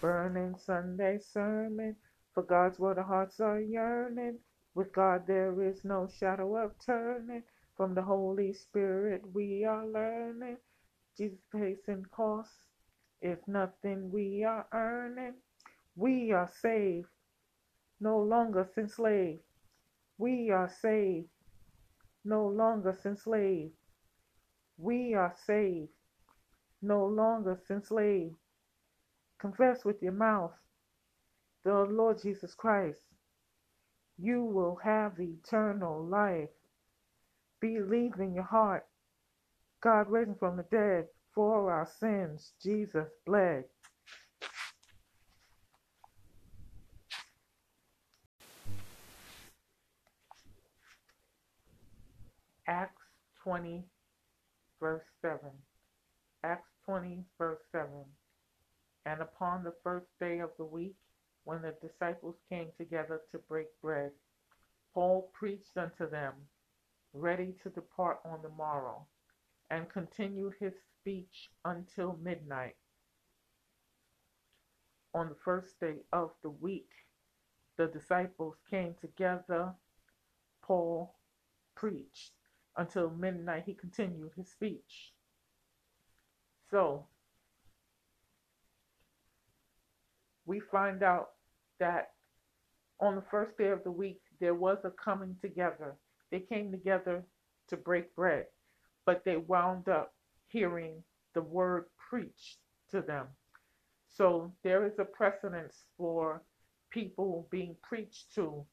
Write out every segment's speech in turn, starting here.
Burning Sunday sermon. For God's word, our hearts are yearning. With God, there is no shadow of turning. From the Holy Spirit, we are learning. Jesus pacing costs. If nothing we are earning, we are saved, no longer enslaved. We are saved, no longer enslaved. We are saved, no longer enslaved. Confess with your mouth the Lord Jesus Christ. You will have eternal life. Believe in your heart. God him from the dead for our sins. Jesus bled. Acts 20, verse 7. Acts 20, verse 7. And upon the first day of the week, when the disciples came together to break bread, Paul preached unto them, ready to depart on the morrow, and continued his speech until midnight. On the first day of the week, the disciples came together. Paul preached until midnight. He continued his speech. So, we find out that on the first day of the week, there was a coming together. They came together to break bread, but they wound up hearing the word preached to them. So there is a precedence for people being preached to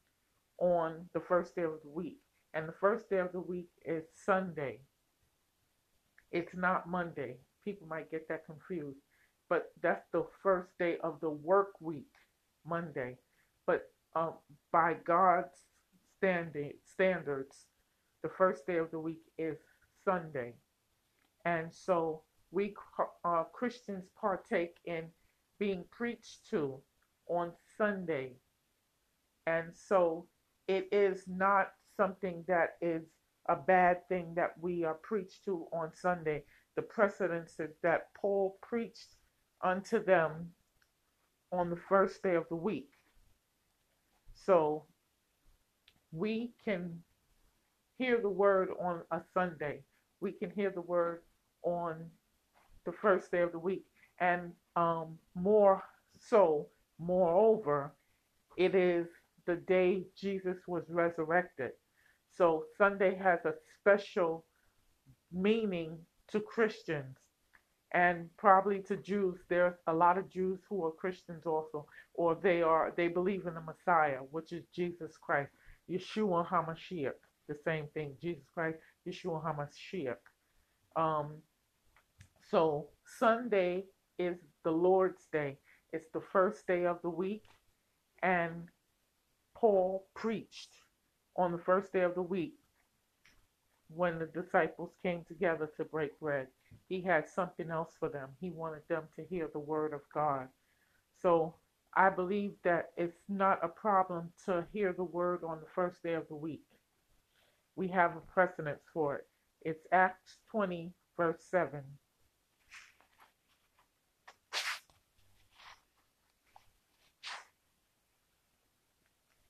on the first day of the week. And the first day of the week is Sunday. It's not Monday. People might get that confused. But that's the first day of the work week, Monday. But um, by God's standard, standards, the first day of the week is Sunday. And so we uh, Christians partake in being preached to on Sunday. And so it is not something that is a bad thing that we are preached to on Sunday. The precedence that Paul preached unto them on the first day of the week. So we can hear the word on a Sunday. We can hear the word on the first day of the week. And um, more so, moreover, it is the day Jesus was resurrected. So Sunday has a special meaning to Christians and probably to Jews. There's a lot of Jews who are Christians also, or they are they believe in the Messiah, which is Jesus Christ, Yeshua Hamashiach, the same thing, Jesus Christ, Yeshua Hamashiach. Um, so Sunday is the Lord's Day. It's the first day of the week, and Paul preached on the first day of the week when the disciples came together to break bread. He had something else for them. He wanted them to hear the word of God. So I believe that it's not a problem to hear the word on the first day of the week. We have a precedence for it. It's Acts 20, verse 7.